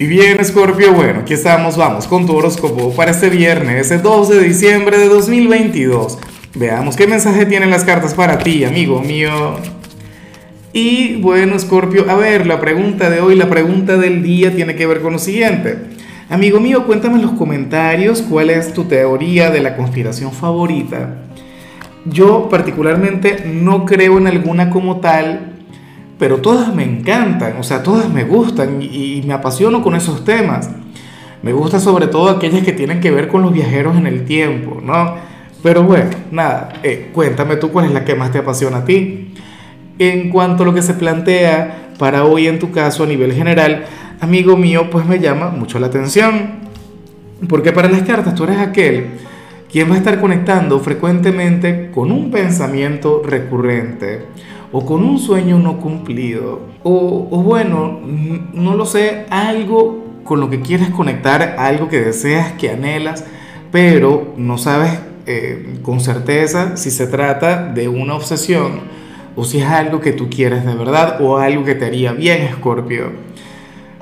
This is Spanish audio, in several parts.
Y bien, Scorpio, bueno, aquí estamos, vamos con tu horóscopo para este viernes, el 12 de diciembre de 2022. Veamos qué mensaje tienen las cartas para ti, amigo mío. Y bueno, Scorpio, a ver, la pregunta de hoy, la pregunta del día tiene que ver con lo siguiente. Amigo mío, cuéntame en los comentarios cuál es tu teoría de la conspiración favorita. Yo particularmente no creo en alguna como tal, pero todas me encantan, o sea, todas me gustan y, me apasiono con esos temas. Me gusta sobre todo aquellas que tienen que ver con los viajeros en el tiempo, ¿no? Pero bueno, nada, eh, cuéntame tú cuál es la que más te apasiona a ti. En cuanto a lo que se plantea para hoy en tu caso a nivel general, amigo mío, pues me llama mucho la atención. Porque para las cartas tú eres aquel quien va a estar conectando frecuentemente con un pensamiento recurrente o con un sueño no cumplido, o, bueno, no lo sé, algo con lo que quieres conectar, algo que deseas, que anhelas, pero no sabes eh, con certeza si se trata de una obsesión o si es algo que tú quieres de verdad o algo que te haría bien, Escorpio.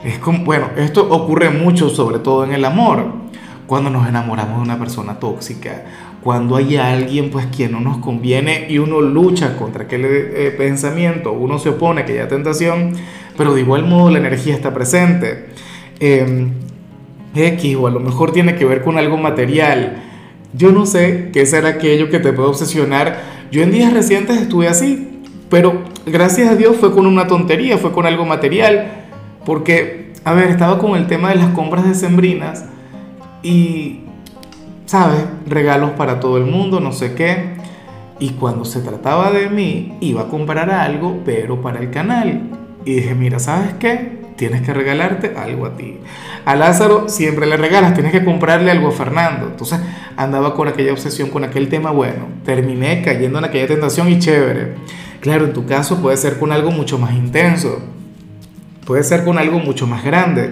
Es como, bueno, esto ocurre mucho, sobre todo en el amor, cuando nos enamoramos de una persona tóxica cuando hay alguien pues quien no nos conviene y uno lucha contra aquel eh, pensamiento, uno se opone a aquella tentación, pero de igual modo la energía está presente. Eh, X o a lo mejor tiene que ver con algo material. Yo no sé qué será aquello que te puede obsesionar. Yo en días recientes estuve así, pero gracias a Dios fue con una tontería, fue con algo material, porque, a ver, estaba con el tema de las compras de sembrinas y ¿sabes? Regalos para todo el mundo, no sé qué. Y cuando se trataba de mí, iba a comprar algo, pero para el canal. Y dije, mira, ¿sabes qué? Tienes que regalarte algo a ti. A Lázaro siempre le regalas, tienes que comprarle algo a Fernando. Entonces andaba con aquella obsesión, con aquel tema. Bueno, terminé cayendo en aquella tentación y chévere. Claro, en tu caso puede ser con algo mucho más intenso. Puede ser con algo mucho más grande.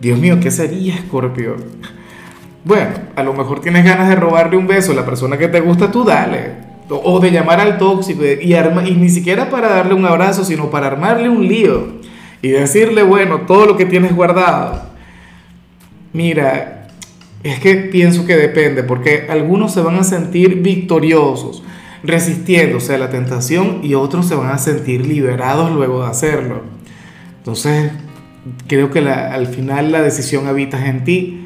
Dios mío, ¿qué sería, Scorpio? Bueno, a lo mejor tienes ganas de robarle un beso a la persona que te gusta, tú dale. O, de llamar al tóxico y, ni siquiera para darle un abrazo, sino para armarle un lío y decirle, bueno, todo lo que tienes guardado. Mira, es que pienso que depende, porque algunos se van a sentir victoriosos resistiéndose a la tentación y otros se van a sentir liberados luego de hacerlo. Entonces, creo que al final la decisión habitas en ti